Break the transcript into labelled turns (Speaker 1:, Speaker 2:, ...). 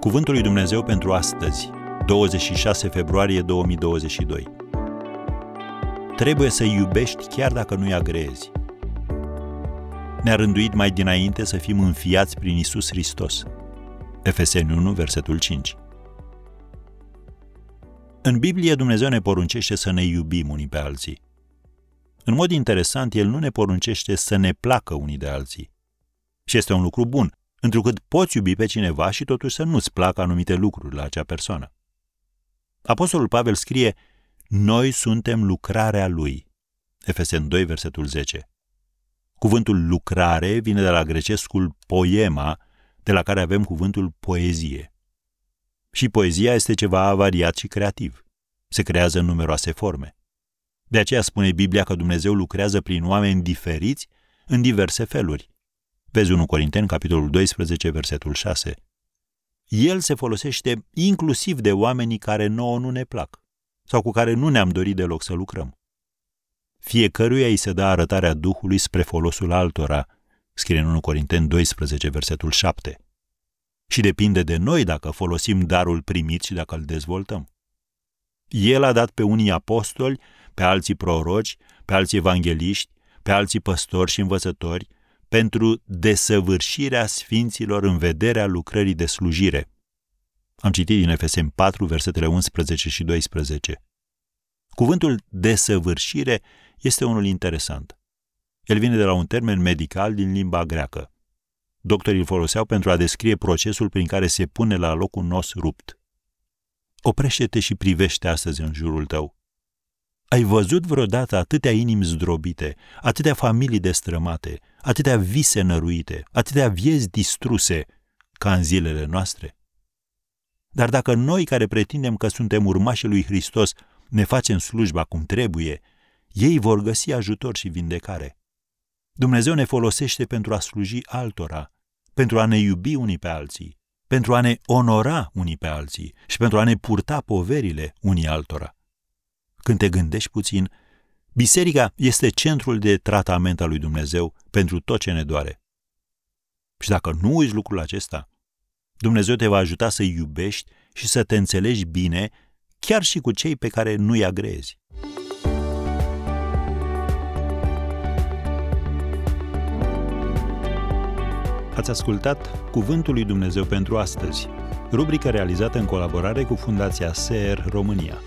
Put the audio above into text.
Speaker 1: Cuvântul lui Dumnezeu pentru astăzi, 26 februarie 2022. Trebuie să iubești chiar dacă nu-i agrezi. Ne-a rânduit mai dinainte să fim înfiați prin Isus Hristos. Efeseni 1, versetul 5. În Biblie Dumnezeu ne poruncește să ne iubim unii pe alții. În mod interesant, El nu ne poruncește să ne placă unii de alții. Și este un lucru bun, întrucât poți iubi pe cineva și totuși să nu-ți placă anumite lucruri la acea persoană. Apostolul Pavel scrie, Noi suntem lucrarea lui. Efesen 2, versetul 10. Cuvântul lucrare vine de la grecescul poema, de la care avem cuvântul poezie. Și poezia este ceva variat și creativ. Se creează în numeroase forme. De aceea spune Biblia că Dumnezeu lucrează prin oameni diferiți în diverse feluri. Vezi 1 Corinteni, capitolul 12, versetul 6. El se folosește inclusiv de oamenii care nouă nu ne plac sau cu care nu ne-am dorit deloc să lucrăm. Fiecăruia îi se dă arătarea Duhului spre folosul altora, scrie în 1 Corinteni 12, versetul 7. Și depinde de noi dacă folosim darul primit și dacă îl dezvoltăm. El a dat pe unii apostoli, pe alții proroci, pe alții evangeliști, pe alții păstori și învățători, pentru desăvârșirea sfinților în vederea lucrării de slujire. Am citit din Efesem 4, versetele 11 și 12. Cuvântul desăvârșire este unul interesant. El vine de la un termen medical din limba greacă. Doctorii îl foloseau pentru a descrie procesul prin care se pune la loc un os rupt. Oprește-te și privește astăzi în jurul tău. Ai văzut vreodată atâtea inimi zdrobite, atâtea familii destrămate, atâtea vise năruite, atâtea vieți distruse ca în zilele noastre? Dar dacă noi care pretindem că suntem urmașii lui Hristos ne facem slujba cum trebuie, ei vor găsi ajutor și vindecare. Dumnezeu ne folosește pentru a sluji altora, pentru a ne iubi unii pe alții, pentru a ne onora unii pe alții și pentru a ne purta poverile unii altora. Când te gândești puțin, biserica este centrul de tratament al lui Dumnezeu pentru tot ce ne doare. Și dacă nu uiți lucrul acesta, Dumnezeu te va ajuta să iubești și să te înțelegi bine chiar și cu cei pe care nu-i agrezi. Ați ascultat Cuvântul lui Dumnezeu pentru astăzi, rubrica realizată în colaborare cu Fundația SER România.